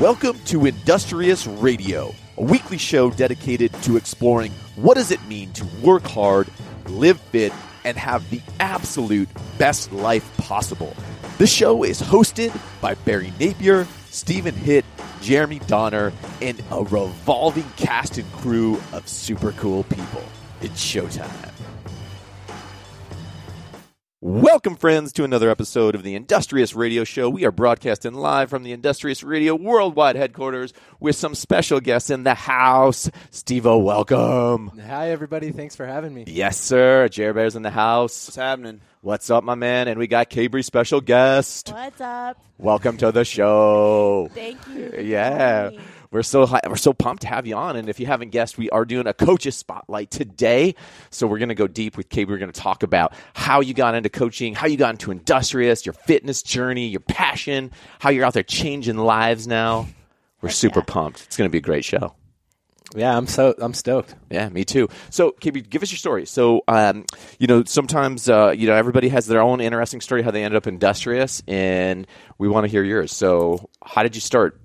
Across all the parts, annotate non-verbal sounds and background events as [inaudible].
Welcome to Industrious Radio, a weekly show dedicated to exploring what does it mean to work hard, live fit, and have the absolute best life possible. The show is hosted by Barry Napier, Stephen Hitt, Jeremy Donner, and a revolving cast and crew of super cool people. It's showtime. Welcome, friends, to another episode of the Industrious Radio Show. We are broadcasting live from the Industrious Radio Worldwide headquarters with some special guests in the house. Steve O, welcome. Hi, everybody. Thanks for having me. Yes, sir. Jer Bear's in the house. What's happening? What's up, my man? And we got Kaybree special guest. What's up? Welcome to the show. Thank you. for Yeah. Having me. We're so hi- we're so pumped to have you on, and if you haven't guessed, we are doing a coaches spotlight today. So we're going to go deep with Kate. We're going to talk about how you got into coaching, how you got into industrious, your fitness journey, your passion, how you're out there changing lives now. We're super yeah. pumped. It's going to be a great show. Yeah, I'm so I'm stoked. Yeah, me too. So, KB, give us your story. So, um, you know, sometimes uh, you know everybody has their own interesting story how they ended up industrious, and we want to hear yours. So, how did you start?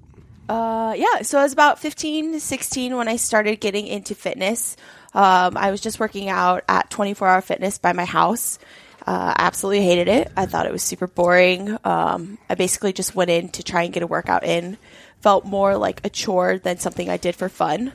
Uh, yeah, so I was about 15, 16 when I started getting into fitness. Um, I was just working out at 24 Hour Fitness by my house. Uh, absolutely hated it. I thought it was super boring. Um, I basically just went in to try and get a workout in. Felt more like a chore than something I did for fun.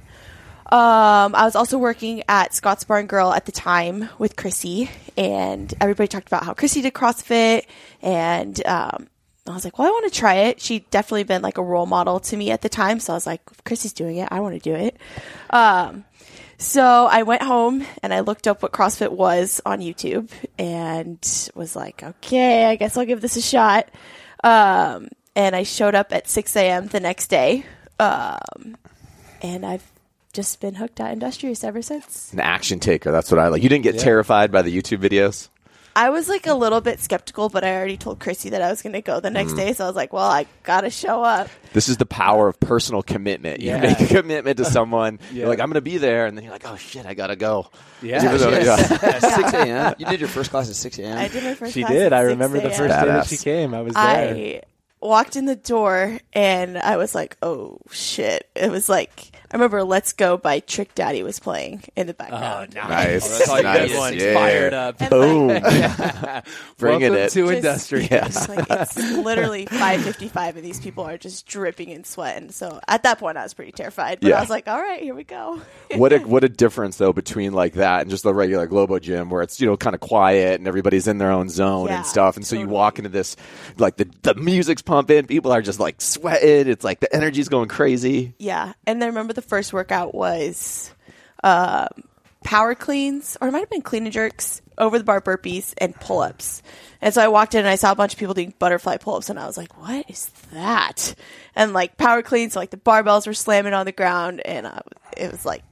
Um, I was also working at Scott's Barn Girl at the time with Chrissy, and everybody talked about how Chrissy did CrossFit, and um, I was like, well, I want to try it. She'd definitely been like a role model to me at the time, so I was like, if Chrissy's doing it, I want to do it. Um, so I went home and I looked up what CrossFit was on YouTube, and was like, okay, I guess I'll give this a shot. Um, and I showed up at 6 a.m. the next day. Um, and I've just been hooked at Industrious ever since. An action taker. That's what I like. You didn't get terrified by the YouTube videos. I was like a little bit skeptical, but I already told Chrissy that I was going to go the Mm. next day. So I was like, well, I got to show up. This is the power of personal commitment. You Yeah. make a commitment to [laughs] someone. Yeah. You're like, I'm going to be there, and then you're like, oh shit, I gotta go. Yeah. Even though- yeah. [laughs] At 6 a.m. [laughs] You did your first class at 6 a.m. I did my first She class did. at I remember the a.m. first day that she came. I was there. I walked in the door and I was like, oh shit. It was like, I remember Let's Go by Trick Daddy was playing in the oh, background. Nice, that's all you nice. get once. Yeah. Fired up. And, Boom. like, [laughs] [laughs] Bringing Welcome it. to just- Industrious. Yes. like, it's literally 5.55 and these people are just dripping in sweat. And so at that point I was pretty terrified. But Yeah. I was like, all right, here we go. [laughs] what a what a difference though between like that and just the regular Globo gym where it's you know kind of quiet and everybody's in their own zone Yeah, and stuff and so you walk into this like the the music's pumping people are just like sweating it's like the energy's going crazy Yeah, and then I remember the first workout was um, power cleans, or it might have been clean and jerks, over the bar burpees, and pull ups. And so I walked in and I saw a bunch of people doing butterfly pull ups, and I was like, "What is that?" And like power cleans, so like the barbells were slamming on the ground, and uh, it was like,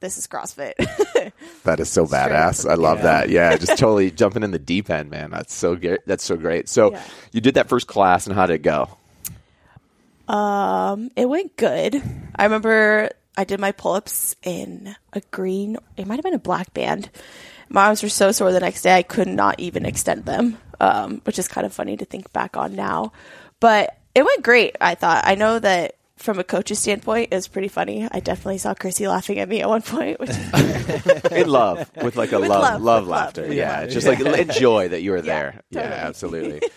"This is CrossFit." [laughs] that is so Straight badass I love Yeah. that yeah just [laughs] totally jumping in the deep end man that's so great that's so great so Yeah. you did that first class and how did it go Um, it went good. I remember I did my pull ups in a green, it might have been a black band. My arms were so sore the next day I could not even extend them, um, which is kind of funny to think back on now. But it went great, I thought. I know that from a coach's standpoint, it was pretty funny. I definitely saw Chrissy laughing at me at one point, which [laughs] in love with like a With love love, love, with love, laughter yeah. love. just like enjoy that you were Yeah, there. Yeah totally. absolutely. [laughs]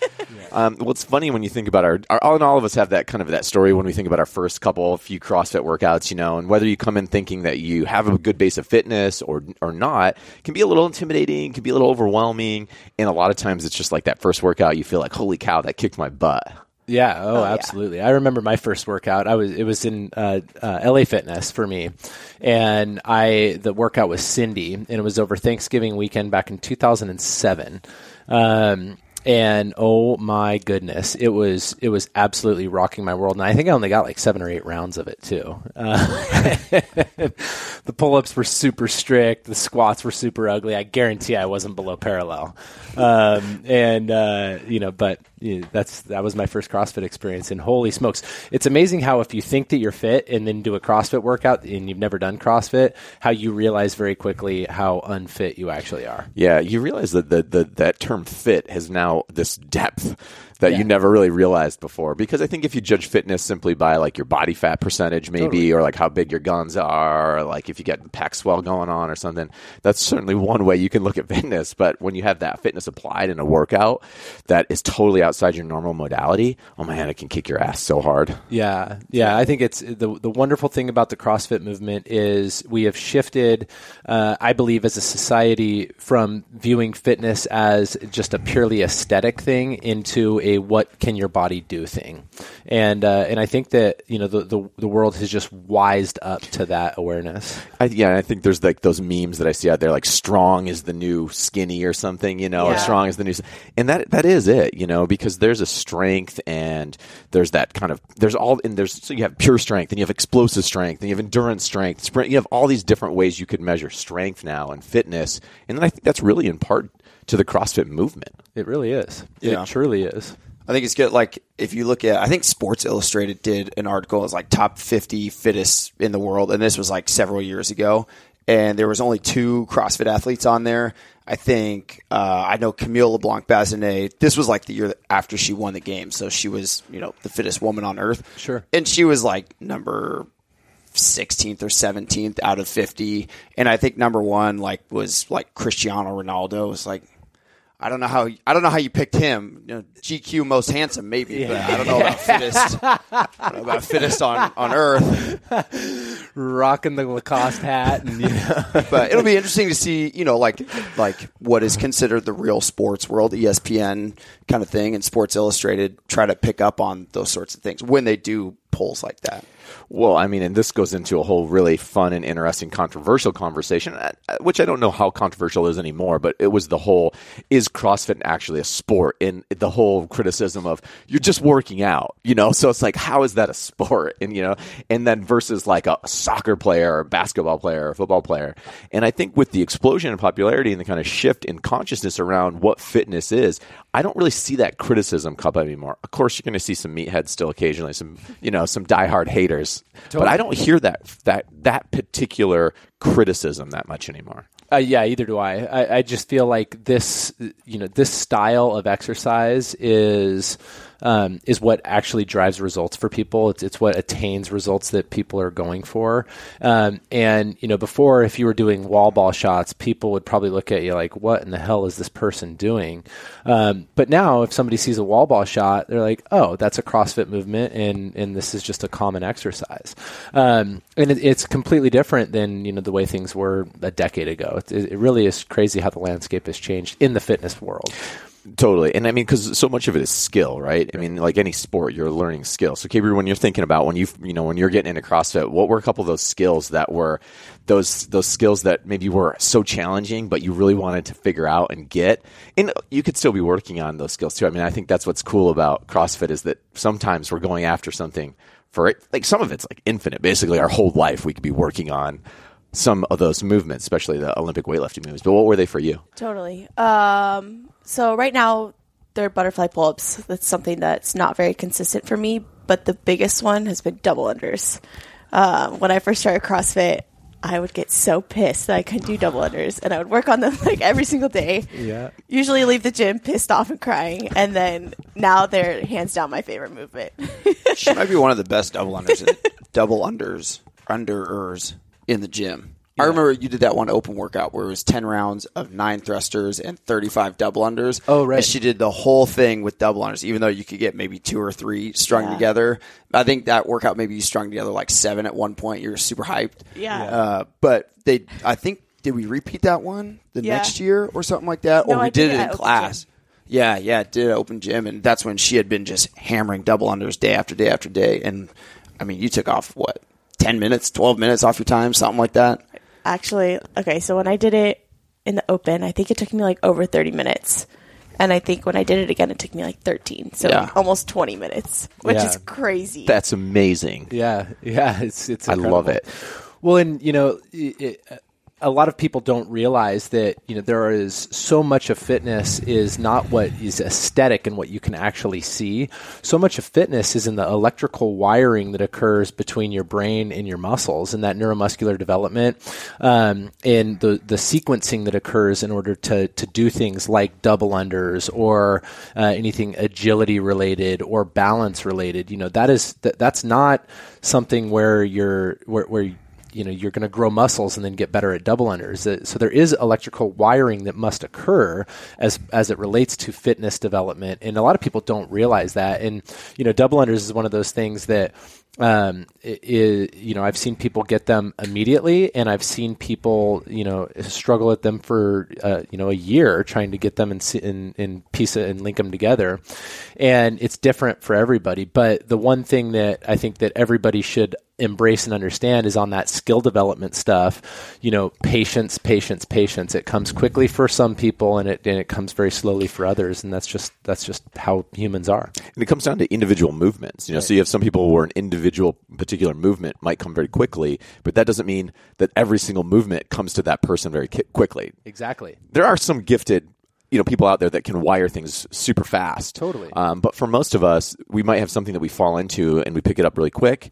Um, well it's funny when you think about our, our all and all of us have that kind of that story when we think about our first couple of few CrossFit workouts you know and whether you come in thinking that you have a good base of fitness or or not can be a little intimidating can be a little overwhelming. And a lot of times it's just like that first workout you feel like holy cow that kicked my butt Yeah. Oh, yeah. absolutely. I remember my first workout. I was it was in uh, uh, LA Fitness for me, and I the workout was Cindy, and it was over Thanksgiving weekend back in 2007. Um, and oh my goodness, it was it was absolutely rocking my world. And I think I only got like seven or eight rounds of it too. Uh, [laughs] the pull ups were super strict. The squats were super ugly. I guarantee I wasn't below parallel. Um, and uh, you know, but that's that was my first CrossFit experience. And holy smokes, it's amazing how if you think that you're fit and then do a CrossFit workout and you've never done CrossFit, how you realize very quickly how unfit you actually are. Yeah, you realize that the, the that term fit has now this depth that Yeah. you never really realized before. Because I think if you judge fitness simply by like your body fat percentage, maybe, Totally. or like how big your guns are, or like if you get pack swell going on or something, that's certainly one way you can look at fitness. But when you have that fitness applied in a workout that is totally outside your normal modality, oh man, it can kick your ass so hard. Yeah, yeah. I think it's the the wonderful thing about the CrossFit movement is we have shifted, uh, I believe, as a society from viewing fitness as just a purely aesthetic thing into a what can your body do thing, and uh, and I think that you know the, the the world has just wised up to that awareness. I, yeah, I think there's like those memes that I see out there, like strong is the new skinny or something, you know, or strong is the new, and that that is it, you know, because there's a strength and there's that kind of there's all and there's so you have pure strength and you have explosive strength and you have endurance strength, sprint, you have all these different ways you could measure strength now and fitness, and then I think that's really in part to the CrossFit movement. It really is. Yeah. It truly is. I think it's good. Like if you look at, I think Sports Illustrated did an article. It was like top 50 fittest in the world, and this was like several years ago. And there was only two CrossFit athletes on there. I think uh, I know Camille LeBlanc Bazinet. This was like the year after she won the game, so she was you know the fittest woman on earth. Sure. and she was like number 16th or 17th out of 50 and i think number one like was like cristiano ronaldo It was like I don't know how I don't know how you picked him. You know, GQ most handsome, maybe, but I don't know about fittest. I don't know about fittest on, on earth. Rocking the Lacoste hat and you know. [laughs] But it'll be interesting to see, you know, like like what is considered the real sports world, ESPN kind of thing, and Sports Illustrated try to pick up on those sorts of things when they do polls like that. Well, I mean, and this goes into a whole really fun and interesting controversial conversation, uh, uh, which I don't know how controversial is anymore, but it was the whole is CrossFit actually a sport? And the whole criticism of you're just working out, you know? So it's like, how is that a sport? And, you know, and then versus like a soccer player or a basketball player or football player. And I think with the explosion in popularity and the kind of shift in consciousness around what fitness is, I don't really see that criticism come anymore. Of course, you're going to see some meatheads still occasionally, some you know, some diehard haters, but I don't hear that that that particular criticism that much anymore. Uh, yeah, either do I. I. I just feel like this, you know, this style of exercise is um, is what actually drives results for people. It's it's what attains results that people are going for. Um, and you know, before if you were doing wall ball shots, people would probably look at you like, "What in the hell is this person doing?" Um, but now, if somebody sees a wall ball shot, they're like, "Oh, that's a CrossFit movement, and and this is just a common exercise." Um, and it, it's completely different than you know the way things were a decade ago. It, it really is crazy how the landscape has changed in the fitness world. Totally. And I mean, because so much of it is skill, right? I mean, like any sport, you're learning skill. So, Gabriel, when you're thinking about when you, you know, when you're getting into CrossFit, what were a couple of those skills that were those, those skills that maybe were so challenging, but you really wanted to figure out and get? And you could still be working on those skills too. I mean, I think that's what's cool about CrossFit is that sometimes we're going after something for it. Like some of it's like infinite. Basically, our whole life we could be working on some of those movements, especially the Olympic weightlifting moves. But what were they for you? Totally. Um, so right now they're butterfly pull-ups. That's something that's not very consistent for me. But the biggest one has been double unders. Um, when I first started CrossFit, I would get so pissed that I couldn't do double unders, and I would work on them [laughs] like every single day. Yeah. Usually leave the gym pissed off and crying, and then now they're hands down my favorite movement. [laughs] She might be one of the best double unders, in, double unders, underers in the gym. I remember you did that one open workout where it was 10 rounds of nine thrusters and 35 double unders. Oh, right. And she did the whole thing with double unders, even though you could get maybe two or three strung Yeah. together. I think that workout maybe you strung together like seven at one point. You're super hyped. Yeah. Uh, but they, I think, did we repeat that one the Yeah. next year or something like that? No, or we I did did it it in class. gym. Yeah, yeah, it did open gym, and that's when she had been just hammering double unders day after day after day. And I mean, you took off what ten minutes, twelve minutes off your time, something like that. Actually, okay, so when I did it in the open, I think it took me like over 30 minutes. And I think when I did it again, it took me like 13. So Yeah. almost 20 minutes, which Yeah. is crazy. That's amazing. Yeah, [laughs] yeah, it's it's. I love it. Well, and you know, it, it, a lot of people don't realize that you know there is so much of fitness is not what is aesthetic and what you can actually see. So much of fitness is in the electrical wiring that occurs between your brain and your muscles, and that neuromuscular development, um, and the the sequencing that occurs in order to to do things like double unders or uh, anything agility related or balance related. You know that is that, that's not something where you're where, where you know you're going to grow muscles and then get better at double unders. Uh, So there is electrical wiring that must occur as as it relates to fitness development, and a lot of people don't realize that. And you know, double unders is one of those things that um, i- i- you know I've seen people get them immediately, and I've seen people you know struggle at them for uh, you know a year trying to get them and in, in piece it and link them together, and it's different for everybody. But the one thing that I think that everybody should embrace and understand is on that skill development stuff you know patience patience patience it comes quickly for some people and it and it comes very slowly for others and that's just that's just how humans are And it comes down to individual movements. You know, so you have some people where an individual particular movement might come very quickly, but that doesn't mean that every single movement comes to that person very ki- quickly. exactly There are some gifted, you know, people out there that can wire things super fast. Totally. Um, but for most of us, we might have something that we fall into and we pick it up really quick.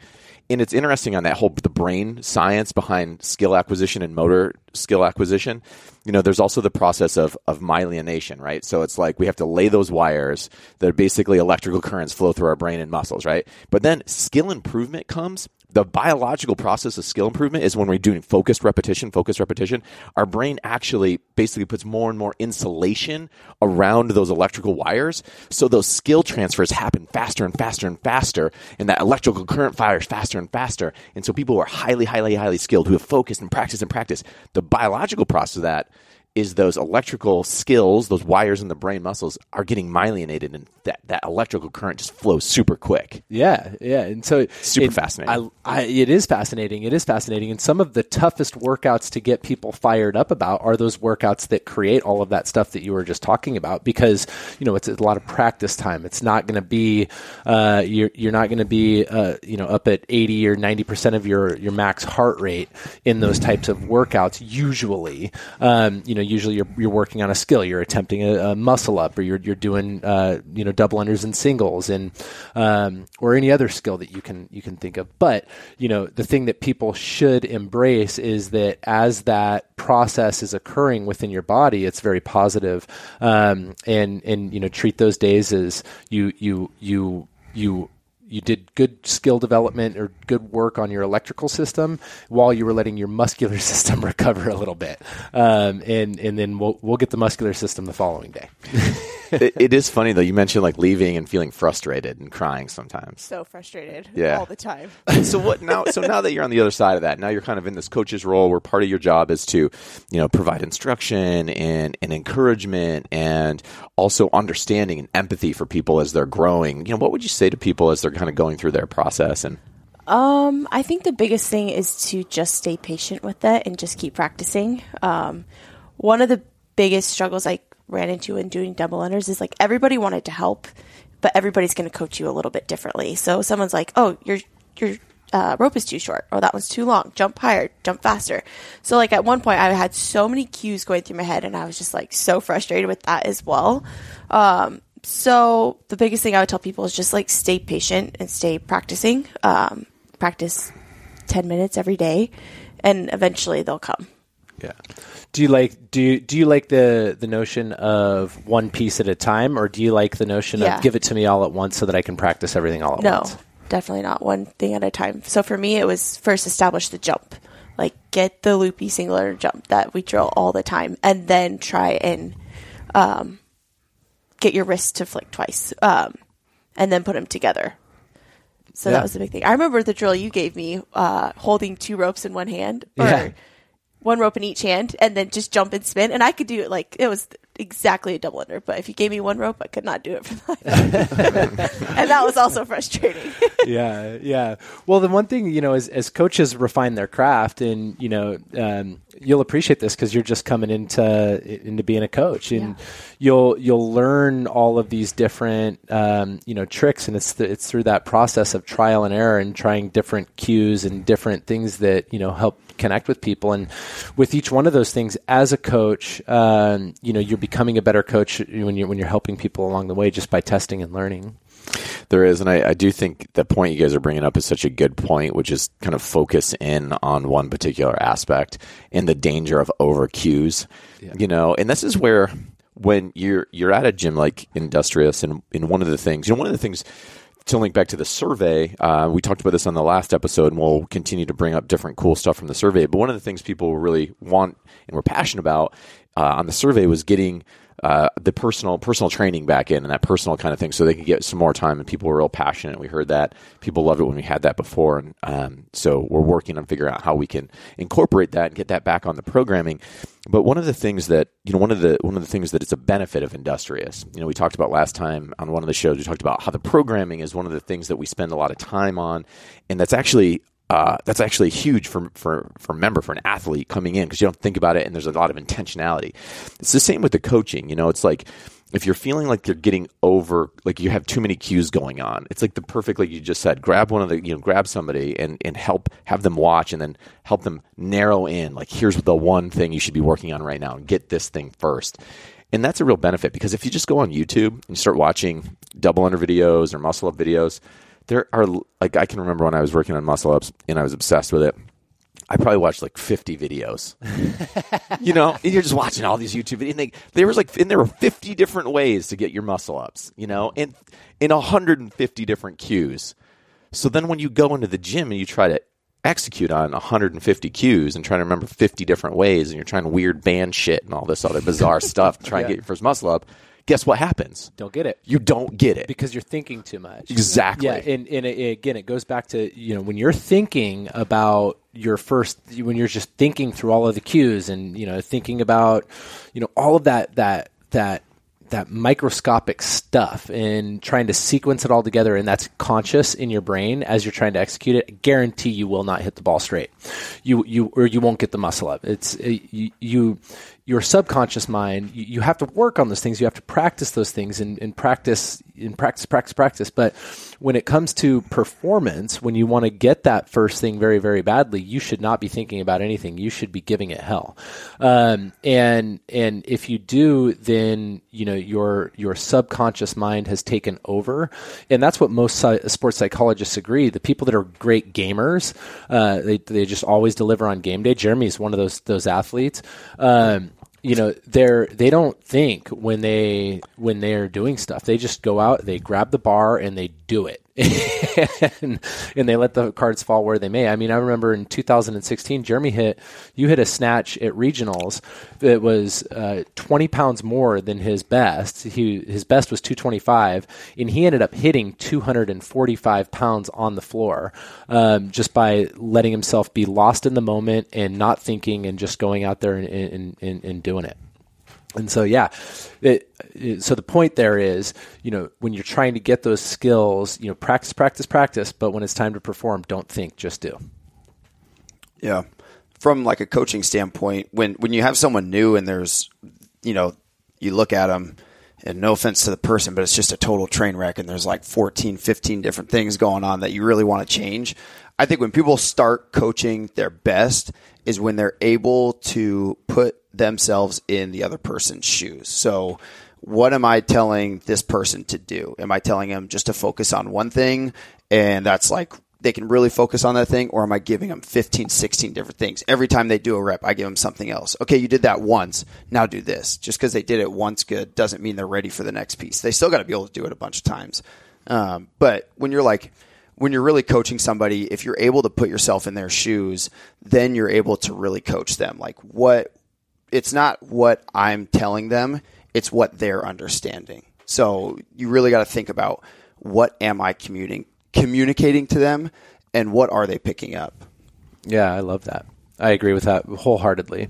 And it's interesting on that whole the brain science behind skill acquisition and motor skill acquisition. You know, there's also the process of of myelination, right? So it's like we have to lay those wires that are basically electrical currents flow through our brain and muscles, right? But then skill improvement comes the biological process of skill improvement is when we're doing focused repetition, focused repetition, our brain actually basically puts more and more insulation around those electrical wires. So those skill transfers happen faster and faster and faster, and that electrical current fires faster and faster. And so people who are highly, highly, highly skilled, who have focused and practiced and practiced, the biological process of that is those electrical skills, those wires in the brain muscles are getting myelinated and that, that electrical current just flows super quick. Yeah, yeah, and so Super it- fascinating. I, I, it is fascinating. It is fascinating, and some of the toughest workouts to get people fired up about are those workouts that create all of that stuff that you were just talking about. Because you know it's a lot of practice time. It's not going to be uh, you're you're not going to be uh, you know up at eighty or ninety percent of your your max heart rate in those types of workouts. Usually, um, you know, usually you're you're working on a skill. You're attempting a, a muscle up, or you're you're doing uh, you know double unders and singles, and um, or any other skill that you can you can think of. But you know, the thing that people should embrace is that as that process is occurring within your body, it's very positive, um, and and you know treat those days as you you you you you did good skill development or good work on your electrical system while you were letting your muscular [laughs] system recover a little bit, um, and and then we'll we'll get the muscular system the following day. [laughs] it, it is funny though. You mentioned like leaving and feeling frustrated and crying sometimes. So frustrated Yeah. all the time. [laughs] so what now? So now that you're on the other side of that, now you're kind of in this coach's role, where part of your job is to, you know, provide instruction and and encouragement, and also understanding and empathy for people as they're growing. You know, what would you say to people as they're kind of going through their process? And Um, I think the biggest thing is to just stay patient with it and just keep practicing. Um, one of the biggest struggles I ran into in doing double unders is like everybody wanted to help, but everybody's going to coach you a little bit differently. So someone's like, "Oh, your your uh, rope is too short, or that one's too long. Jump higher, jump faster." So like at one point, I had so many cues going through my head, and I was just like so frustrated with that as well. Um, so the biggest thing I would tell people is just like stay patient and stay practicing. Um, practice 10 minutes every day and eventually they'll come. Yeah. Do you like do you, do you like the the notion of one piece at a time, or do you like the notion Yeah. of give it to me all at once so that I can practice everything all at No, once? No, definitely not one thing at a time. So for me, it was first establish the jump, like get the loopy singular jump that we drill all the time, and then try and um, get your wrist to flick twice, um, and then put them together. So Yeah. that was the big thing. I remember the drill you gave me, uh, holding two ropes in one hand, or Yeah. One rope in each hand, and then just jump and spin. And I could do it like it was exactly a double under. But if you gave me one rope, I could not do it for that. [laughs] and that was also frustrating. [laughs] yeah, yeah. Well, the one thing you know, as as coaches refine their craft, and you know, um, you'll appreciate this because you're just coming into into being a coach, and you'll you'll learn all of these different um, you know tricks, and it's th- it's through that process of trial and error and trying different cues and different things that you know help connect with people. And with each one of those things, as a coach, um, you know you're becoming a better coach when you're when you're helping people along the way just by testing and learning. There is, and I, I, do think the point you guys are bringing up is such a good point, which is kind of focus in on one particular aspect and the danger of over cues. Yeah. You know, and this is where when you're you're at a gym like Industrious, and in one of the things, you know, one of the things to link back to the survey, uh, we talked about this on the last episode, and we'll continue to bring up different cool stuff from the survey. But one of the things people really want and were passionate about uh, on the survey was getting uh, the personal personal training back in and that personal kind of thing, so they could get some more time. And people were real passionate. We heard that people loved it when we had that before, and um, so we're working on figuring out how we can incorporate that and get that back on the programming. But one of the things that you know, one of the one of the things that is a benefit of Industrious, you know, we talked about last time on one of the shows. We talked about how the programming is one of the things that we spend a lot of time on, and that's actually uh, that's actually huge for for for a member for an athlete coming in because you don't think about it and there's a lot of intentionality. It's the same with the coaching. You know, it's like if you're feeling like you're getting over, like you have too many cues going on, it's like the perfect, like you just said, grab one of the, you know, grab somebody and and help have them watch and then help them narrow in. Like here's the one thing you should be working on right now and get this thing first. And that's a real benefit because if you just go on YouTube and start watching double under videos or muscle up videos, there are like I can remember when I was working on muscle ups and I was obsessed with it. I probably watched like 50 videos. [laughs] you know, and you're just watching all these YouTube videos. And they, there was like, and there were 50 different ways to get your muscle ups, you know, and in 150 different cues. So then when you go into the gym and you try to execute on 150 cues and try to remember 50 different ways and you're trying weird band shit and all this other bizarre [laughs] stuff to try yeah. and get your first muscle up, guess what happens? Don't get it. You don't get it because you're thinking too much. Exactly. Yeah, and, and it, again, it goes back to you know when you're thinking about your first when you're just thinking through all of the cues and you know thinking about you know all of that that that that microscopic stuff and trying to sequence it all together and that's conscious in your brain as you're trying to execute it I guarantee you will not hit the ball straight you you or you won't get the muscle up it's you, you your subconscious mind, you, you, have to work on those things. You have to practice those things and, and practice and practice, practice, practice. But when it comes to performance, when you want to get that first thing very, very badly, you should not be thinking about anything. You should be giving it hell. Um, and and if you do, then you know your your subconscious mind has taken over, and that's what most sports psychologists agree. The people that are great gamers, uh, they they just always deliver on game day. Jeremy is one of those those athletes. Um, you know they're they don't think when they when they're doing stuff they just go out they grab the bar and they do it [laughs] and, and, they let the cards fall where they may. I mean, I remember in 2016, Jeremy hit you hit a snatch at regionals that was uh, 20 pounds more than his best. He his best was 225, and he ended up hitting 245 pounds on the floor um, just by letting himself be lost in the moment and not thinking and just going out there and, and, and, and doing it. And so, yeah, it, it, so the point there is, you know, when you're trying to get those skills, you know, practice, practice, practice, but when it's time to perform, don't think, just do. Yeah. From like a coaching standpoint, when, when you have someone new and there's, you know, you look at them and no offense to the person, but it's just a total train wreck and there's like 14, 15 different things going on that you really want to change. I think when people start coaching their best is when they're able to put themselves in the other person's shoes. So, what am I telling this person to do? Am I telling them just to focus on one thing and that's like they can really focus on that thing or am I giving them 15, 16 different things? Every time they do a rep, I give them something else. Okay, you did that once. Now do this. Just because they did it once good doesn't mean they're ready for the next piece. They still got to be able to do it a bunch of times. Um, but when you're like, when you're really coaching somebody, if you're able to put yourself in their shoes, then you're able to really coach them. Like what it's not what I'm telling them, it's what they're understanding. So you really got to think about what am I communicating communicating to them and what are they picking up? Yeah, I love that. I agree with that wholeheartedly.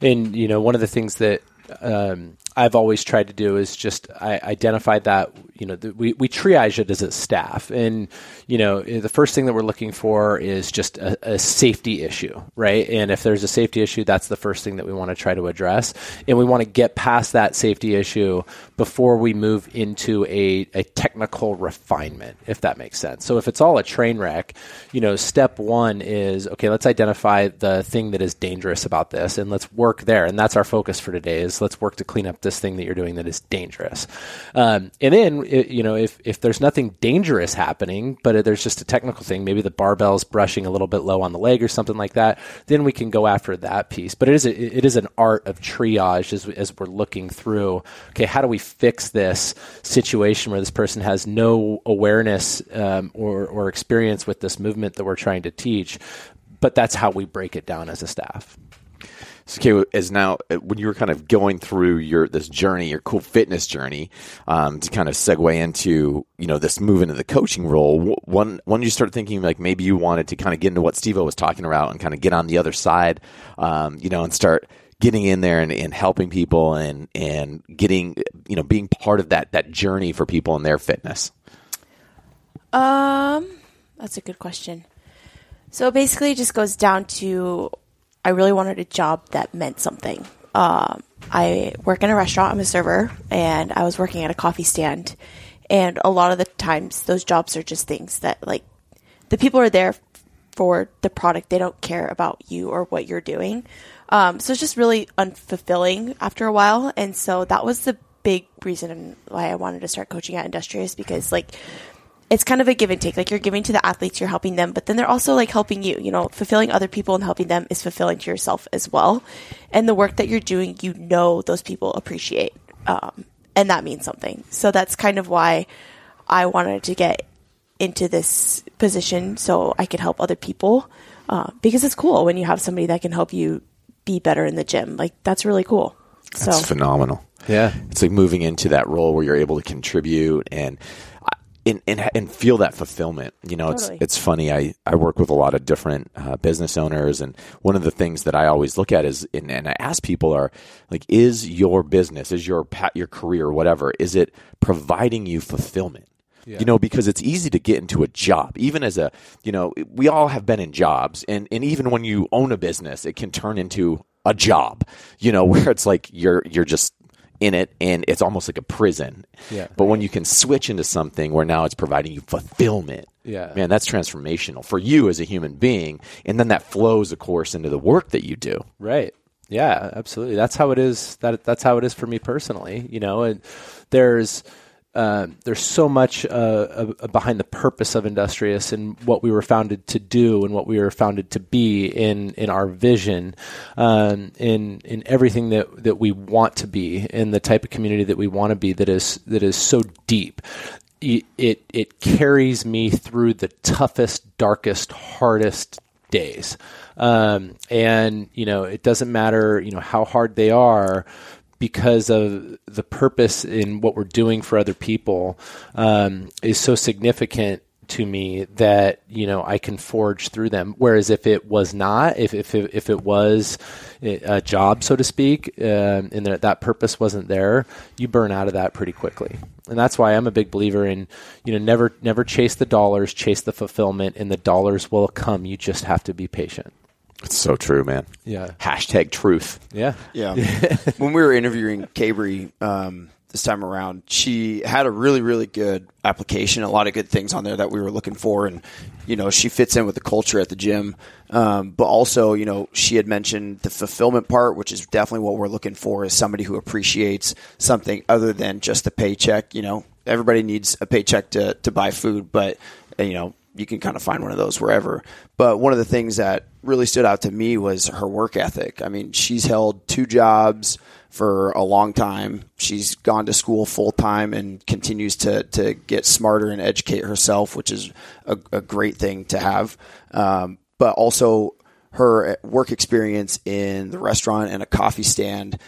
And you know, one of the things that um, I've always tried to do is just I identify that you know the, we we triage it as a staff, and you know eh, the first thing that we're looking for is just a, a, safety issue, right? And if there's a safety issue, that's the first thing that we want to try to address, and we want to get past that safety issue before we move into a, a technical refinement, if that makes sense. So if it's all a train wreck, you know, step one is okay. Let's identify the thing that is dangerous about this, and let's work there, and that's our focus for today. Is let's work to clean up this thing that you're doing that is dangerous. Um, and then, you know, if, if there's nothing dangerous happening, but there's just a technical thing, maybe the barbell's brushing a little bit low on the leg or something like that, then we can go after that piece. But it is, a, it is an art of triage as, as we're looking through, okay, how do we fix this situation where this person has no awareness um, or, or experience with this movement that we're trying to teach? But that's how we break it down as a staff. So, okay, as now uh, when you were kind of going through your this journey, your cool fitness journey, um, to kind of segue into you know this move into the coaching role, when when you start thinking like maybe you wanted to kind of get into what Steve was talking about and kind of get on the other side, um, you know, and start getting in there and, and helping people and and getting you know being part of that that journey for people in their fitness. Um, that's a good question. So basically, it just goes down to I really wanted a job that meant something. Um, I work in a restaurant. I'm a server, and I was working at a coffee stand. And a lot of the times, those jobs are just things that, like, the people are there for the product. They don't care about you or what you're doing. Um, so it's just really unfulfilling after a while. And so that was the big reason why I wanted to start coaching at Industrious because, like, it's kind of a give and take. Like you're giving to the athletes, you're helping them, but then they're also like helping you. You know, fulfilling other people and helping them is fulfilling to yourself as well. And the work that you're doing, you know, those people appreciate, um, and that means something. So that's kind of why I wanted to get into this position so I could help other people uh, because it's cool when you have somebody that can help you be better in the gym. Like that's really cool. That's so phenomenal. Yeah, it's like moving into that role where you're able to contribute and and, and, and feel that fulfillment. You know, totally. it's it's funny. I, I work with a lot of different uh, business owners, and one of the things that I always look at is, and, and I ask people are like, is your business, is your your career, whatever, is it providing you fulfillment? Yeah. You know, because it's easy to get into a job, even as a, you know, we all have been in jobs, and and even when you own a business, it can turn into a job. You know, [laughs] where it's like you're you're just in it and it's almost like a prison. Yeah. But when you can switch into something where now it's providing you fulfillment, yeah. man, that's transformational for you as a human being. And then that flows, of course, into the work that you do. Right. Yeah, absolutely. That's how it is. That that's how it is for me personally. You know, and there's uh, there's so much uh, uh, behind the purpose of Industrious and what we were founded to do and what we were founded to be in in our vision, um, in in everything that that we want to be, in the type of community that we want to be. That is that is so deep. It, it it carries me through the toughest, darkest, hardest days. Um, and you know, it doesn't matter, you know, how hard they are because of the purpose in what we're doing for other people um, is so significant to me that you know I can forge through them. Whereas if it was not, if if it, if it was a job, so to speak, um, and that that purpose wasn't there, you burn out of that pretty quickly. And that's why I'm a big believer in you know never never chase the dollars, chase the fulfillment, and the dollars will come. You just have to be patient. It's so true, man. Yeah. Hashtag truth. Yeah. Yeah. [laughs] when we were interviewing Kaybree um, this time around, she had a really, really good application, a lot of good things on there that we were looking for. And, you know, she fits in with the culture at the gym. Um, but also, you know, she had mentioned the fulfillment part, which is definitely what we're looking for is somebody who appreciates something other than just the paycheck. You know, everybody needs a paycheck to, to buy food, but, you know, you can kind of find one of those wherever. But one of the things that really stood out to me was her work ethic. I mean, she's held two jobs for a long time. She's gone to school full time and continues to to get smarter and educate herself, which is a, a great thing to have. Um, but also her work experience in the restaurant and a coffee stand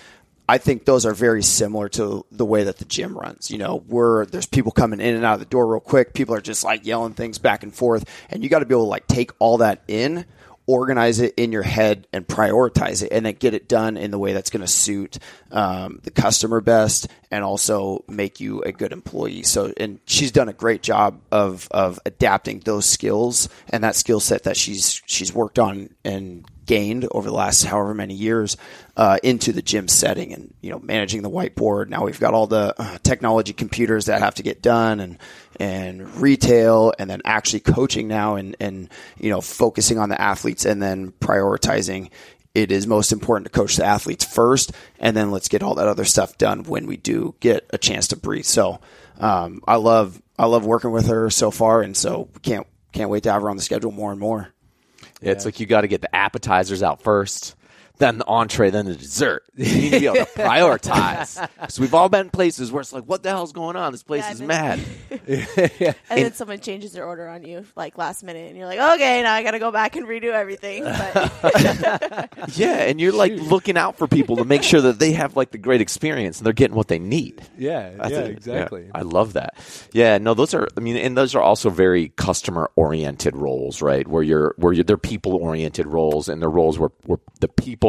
I think those are very similar to the way that the gym runs. You know, where there's people coming in and out of the door real quick. People are just like yelling things back and forth, and you got to be able to like take all that in, organize it in your head and prioritize it and then get it done in the way that's going to suit um, the customer best and also make you a good employee. So and she's done a great job of of adapting those skills and that skill set that she's she's worked on and gained over the last however many years uh, into the gym setting and you know managing the whiteboard. Now we've got all the uh, technology computers that have to get done and and retail and then actually coaching now and and you know focusing on the athletes and then prioritizing it is most important to coach the athletes first and then let's get all that other stuff done when we do get a chance to breathe. So um, I love I love working with her so far and so can't can't wait to have her on the schedule more and more. It's like you got to get the appetizers out first, then the entree, then the dessert. [laughs] You need to be able to prioritize. [laughs] So we've all been places where it's like, what the hell's going on? This place Yeah, is [laughs] and- mad. And then someone changes their order on you like last minute, and you're like, okay, now I got to go back and redo everything. But Yeah, and you're like looking out for people to make sure that they have like the great experience and they're getting what they need. Yeah, I yeah, think- exactly. yeah, I love that. Yeah, no, those are. I mean, and those are also very customer oriented roles, right? Where you're where you're, they're people oriented roles, and they're roles where where the people,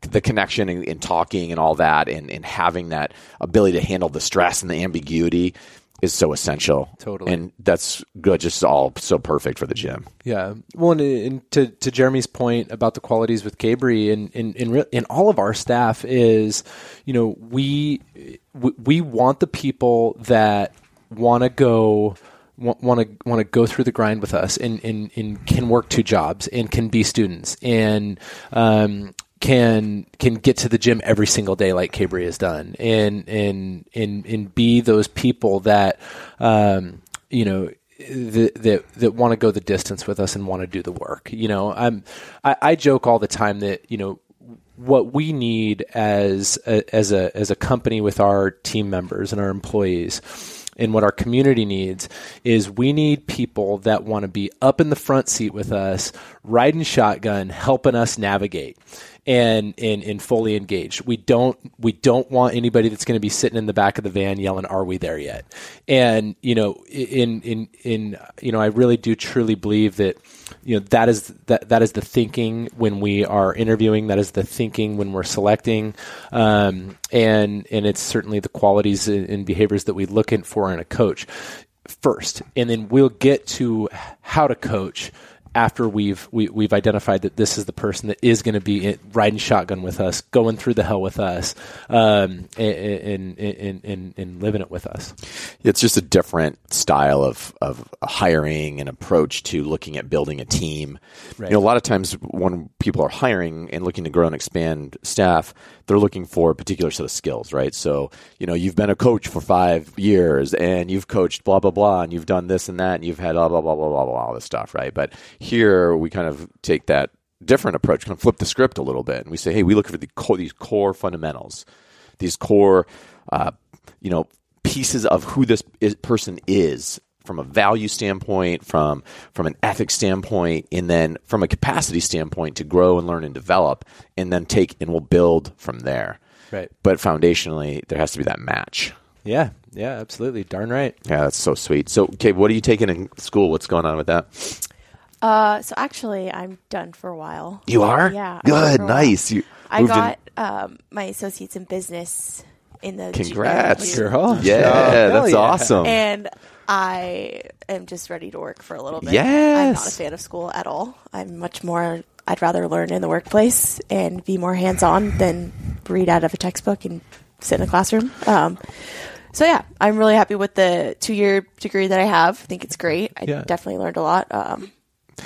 the connection and, and talking and all that, and and having that ability to handle the stress and the ambiguity is so essential. Totally. and that's good. Just all so perfect for the gym. Yeah. Well, and, and to to Jeremy's point about the qualities with Kaybree and in in, in all of our staff is, you know, we we, we want the people that want to go want to want to go through the grind with us and, and and can work two jobs and can be students and um can can get to the gym every single day like Kaybree has done and and and and be those people that um you know that that, that want to go the distance with us and want to do the work. You know, I'm I, I joke all the time that you know what we need as a, as a as a company with our team members and our employees and what our community needs is we need people that want to be up in the front seat with us riding shotgun helping us navigate and and, and fully engaged. We don't we don't want anybody that's going to be sitting in the back of the van yelling are we there yet? And you know in in in you know I really do truly believe that you know that is that that is the thinking when we are interviewing. That is the thinking when we're selecting. Um, and and it's certainly the qualities and behaviors that we look in for in a coach. First and then we'll get to how to coach after we've we, we've identified that this is the person that is going to be in- riding shotgun with us, going through the hell with us, um, and, and, and, and, and living it with us. It's just a different style of, of hiring and approach to looking at building a team. Right. You know, a lot of times when people are hiring and looking to grow and expand staff, they're looking for a particular set of skills, right? So, you know, you've been a coach for five years and you've coached blah, blah, blah, and you've done this and that, and you've had blah, blah, blah, blah, blah, blah, all this stuff, right? But here we kind of take that different approach, kind of flip the script a little bit, and we say, hey, we look for the core, these core fundamentals, these core, uh, you know, pieces of who this is, person is from a value standpoint, from from an ethics standpoint, and then from a capacity standpoint to grow and learn and develop, and then take and we'll build from there. Right. But foundationally, there has to be that match. Yeah, yeah, absolutely. Darn right. Yeah, that's so sweet. So, okay, what are you taking in school? What's going on with that? uh, so actually, I'm done for a while. You are Yeah, good, for a while. nice. You I moved in- got um, my associates in business in the Congrats. June- Girl. yeah, Hell that's yeah. awesome. and I am just ready to work for a little bit. Yes. I'm not a fan of school at all. I'm much more. I'd rather learn in the workplace and be more hands-on than read out of a textbook and sit in a classroom. Um, so yeah, I'm really happy with the two-year degree that I have. I think it's great. I Yeah. definitely learned a lot. Um,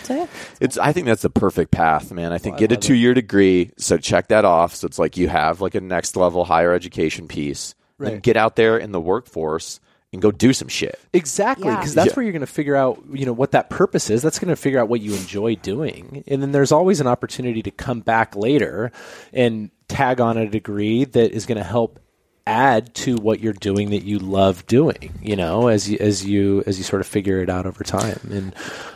so yeah, It's. I think that's the perfect path, man. I think get a two year degree. So check that off. So it's like you have like a next level higher education piece. Then Right. get out there in the workforce and go do some shit. Exactly, Yeah. because that's Yeah. where you're going to figure out, you know, what that purpose is. That's going to figure out what you enjoy doing, and then there's always an opportunity to come back later and tag on a degree that is going to help add to what you're doing that you love doing. You know, as you as you as you sort of figure it out over time. And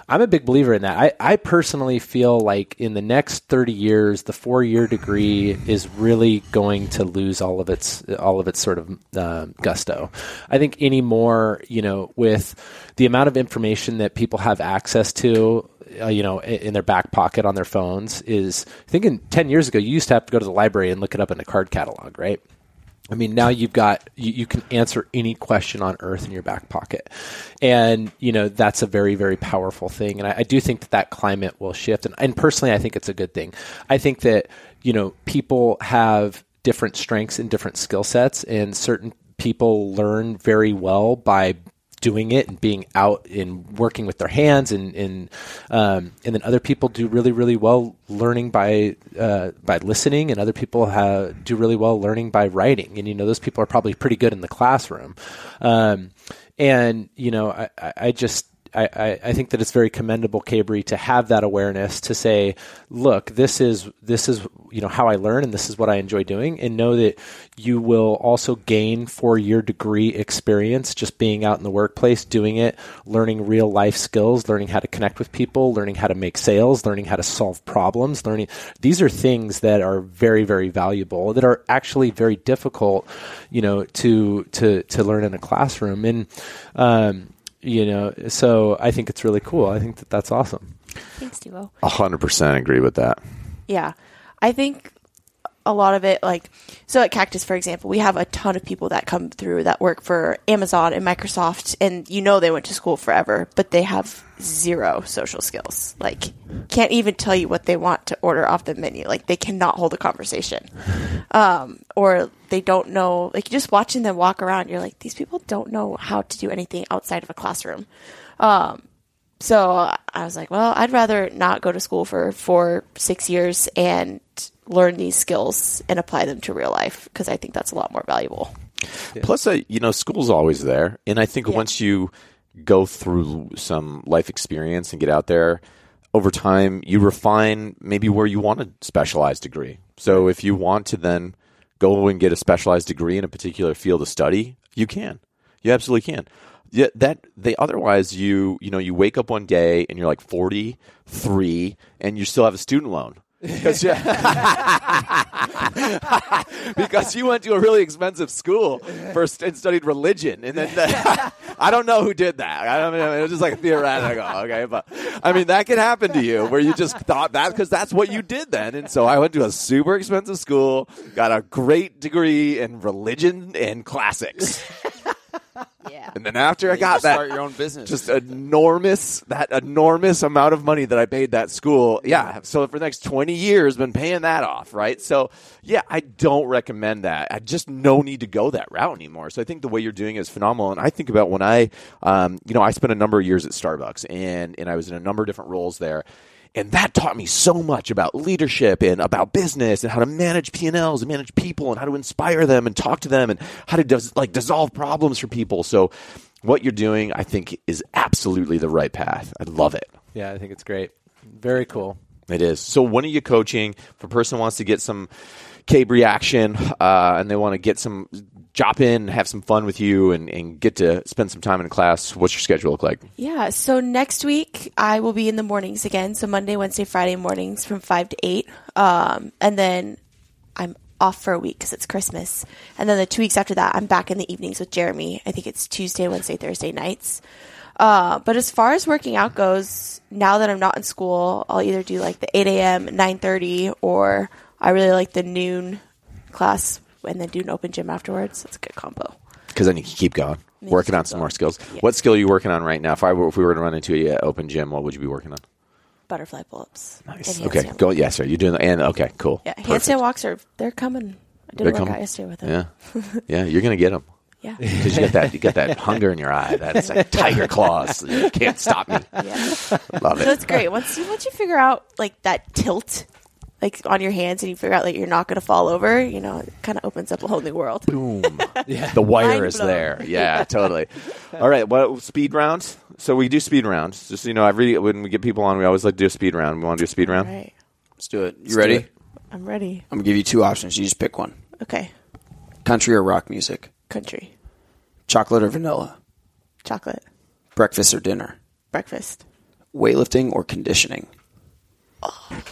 I'm a big believer in that. I, I personally feel like in the next 30 years, the four year degree is really going to lose all of its all of its sort of um, gusto. I think anymore, you know, with the amount of information that people have access to uh, you know, in, in their back pocket on their phones is thinking 10 years ago, you used to have to go to the library and look it up in a card catalog, right? I mean, now you've got you, you, can answer any question on earth in your back pocket, and you know that's a very very powerful thing. And I, I do think that that climate will shift. And, and personally, I think it's a good thing. I think that you know people have different strengths and different skill sets, and certain people learn very well by doing it and being out and working with their hands and and um, and then other people do really really well learning by uh, by listening and other people have, do really well learning by writing. And you know those people are probably pretty good in the classroom. Um, and you know I, I just I, I, think that it's very commendable, Kaybree, to have that awareness to say, look, this is this is you know how I learn and this is what I enjoy doing, and know that you will also gain four year degree experience just being out in the workplace, doing it, learning real life skills, learning how to connect with people, learning how to make sales, learning how to solve problems, learning these are things that are very very valuable that are actually very difficult, you know, to to to learn in a classroom and. Um, you know, so I think it's really cool. I think that that's awesome. Thanks, Steve. A hundred percent agree with that. Yeah, I think a lot of it, like, so at Cactus, for example, we have a ton of people that come through that work for Amazon and Microsoft, and you know they went to school forever, but they have zero social skills. Like, can't even tell you what they want to order off the menu. Like, they cannot hold a conversation. Um, or they don't know, like, just watching them walk around, you're like, these people don't know how to do anything outside of a classroom. Um, so I was like, well, I'd rather not go to school for four, six years and learn these skills and apply them to real life because I think that's a lot more valuable. Yeah. Plus, uh, you know, school's always there, and I think yeah. once you go through some life experience and get out there over time, you refine maybe where you want a specialized degree. So if you want to then go and get a specialized degree in a particular field of study, you can. You absolutely can. Yeah, that they otherwise you you know you wake up one day and you're like 43 and you still have a student loan because you, [laughs] because you went to a really expensive school first and studied religion, and then the, [laughs] I don't know who did that. I don't mean it was just like theoretical, okay? But I mean that could happen to you where you just thought that because that's what you did then. And so I went to a super expensive school, got a great degree in religion and classics. [laughs] Yeah. And then after I got that, start your own business. Just enormous, that enormous amount of money that I paid that school. Yeah. So for the next 20 years, been paying that off, right? So yeah, I don't recommend that. I just no need to go that route anymore. So I think the way you're doing is phenomenal. And I think about when I, um, you know, I spent a number of years at Starbucks and, and I was in a number of different roles there. And that taught me so much about leadership and about business and how to manage P&Ls and manage people and how to inspire them and talk to them and how to des- like dissolve problems for people. So what you're doing, I think, is absolutely the right path. I love it. Yeah, I think it's great. Very cool. It is. So when are you coaching? If a person wants to get some Kaybree action uh, and they want to get some drop in, have some fun with you, and, and get to spend some time in class, what's your schedule look like? Yeah, so next week I will be in the mornings again. So Monday, Wednesday, Friday mornings from 5 to 8. Um, and then I'm off for a week because it's Christmas. And then the two weeks after that, I'm back in the evenings with Jeremy. I think it's Tuesday, Wednesday, Thursday nights. Uh, but as far as working out goes, now that I'm not in school, I'll either do like the 8 a.m., 9.30, or I really like the noon class and then do an open gym afterwards. That's a good combo. Because then you can keep going, working on some more skills. Yeah. What skill are you working on right now? If I were, if we were to run into a uh, open gym, what would you be working on? Butterfly pull-ups. Nice. Okay, go. Yes, sir. You're doing and okay, cool. Yeah, handstand walks are they're coming. I did they're a workout yesterday with them. Yeah, [laughs] yeah. You're gonna get them. Yeah, because you get that you get that [laughs] hunger in your eye. That's like tiger claws. You can't stop me. Yeah, love it. So it's great once you once you figure out like that tilt like on your hands and you figure out that you're not going to fall over, you know, it kind of opens up a whole new world. Boom. [laughs] yeah. The wire Mind is blown. there. Yeah, [laughs] totally. All right. Well, speed rounds. So we do speed rounds. Just, you know, every, when we get people on, we always like to do a speed round. We want to do a speed round? All right. Let's do it. You Let's ready? It. I'm ready. I'm going to give you two options. You just pick one. Okay. Country or rock music? Country. Chocolate or vanilla? Chocolate. Breakfast or dinner? Breakfast. Weightlifting or conditioning? Oh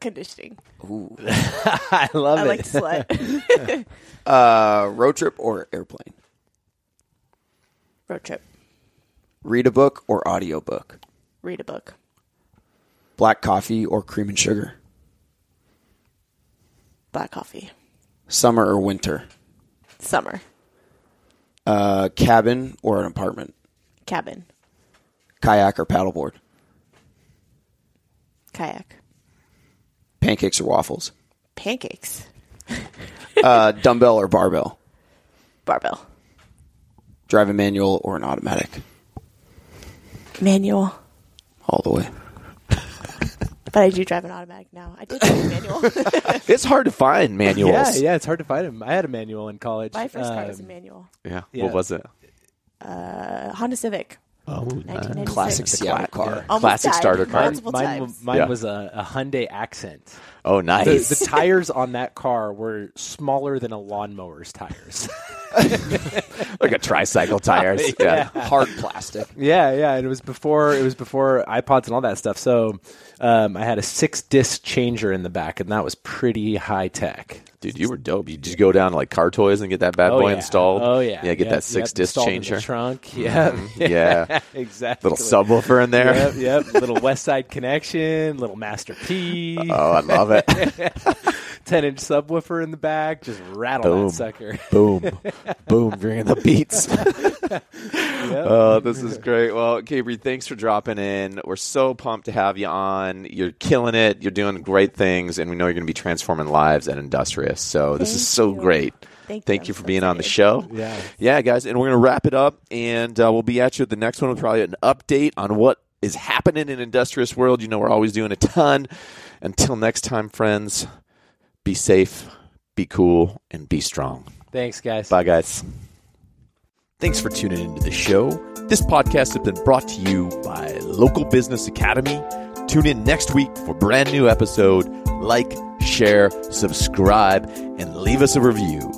conditioning. Ooh. [laughs] I love it. I it. like sweat. [laughs] uh, road trip or airplane? Road trip. Read a book or audio book? Read a book. Black coffee or cream and sugar? Black coffee. Summer or winter? Summer. Uh, cabin or an apartment? Cabin. Kayak or paddleboard? Kayak. Pancakes or waffles? Pancakes. [laughs] Uh, dumbbell or barbell? Barbell. Drive a manual or an automatic? Manual. All the way. But I do drive an automatic now. I did drive a manual. [laughs] It's hard to find manuals. Yeah, yeah, it's hard to find them. I had a manual in college. My first car was a Um, manual. Yeah. Yeah. What was it? A Honda Civic. Oh, 1996. Classic Seattle car. Almost Classic died starter car. Mine, mine, mine Yeah. was a, a Hyundai Accent. oh, nice. the [laughs] tires on that car were smaller than a lawnmower's tires. [laughs] like a tricycle tires. [laughs] yeah. Hard plastic. yeah, yeah. And it was before it was before iPods and all that stuff. So um, I had a six disc changer in the back, and that was pretty high tech. Dude, you were dope. You just go down to like car toys and get that bad boy yeah. installed. Oh yeah, Yeah, get Yep, that six yep, disc installed in the changer. Mm-hmm. trunk. Yeah, [laughs] Yeah. [laughs] exactly. Little subwoofer in there. Yep, yep. Little West Side Connection, little Master P, Oh, I love it. [laughs] ten inch subwoofer in the back. Just rattle Boom. that sucker. Boom. Boom. Bringing the beats. Oh, this is great. Well, Kaybree, thanks for dropping in. We're so pumped to have you on. You're killing it. You're doing great things, and we know you're going to be transforming lives at Industrious. So this is so you. great. Thank you. Thank I'm you for so being on the show. Yeah. Yeah, guys, and we're going to wrap it up, and uh, we'll be at you at the next one with probably an update on what is happening in Industrious World. You know, we're always doing a ton. Until next time, friends, be safe, be cool, and be strong. Thanks, guys. Bye, guys. Thanks for tuning into the show. This podcast has been brought to you by Local Business Academy. Tune in next week for brand new episode. Like, share, subscribe, and leave us a review.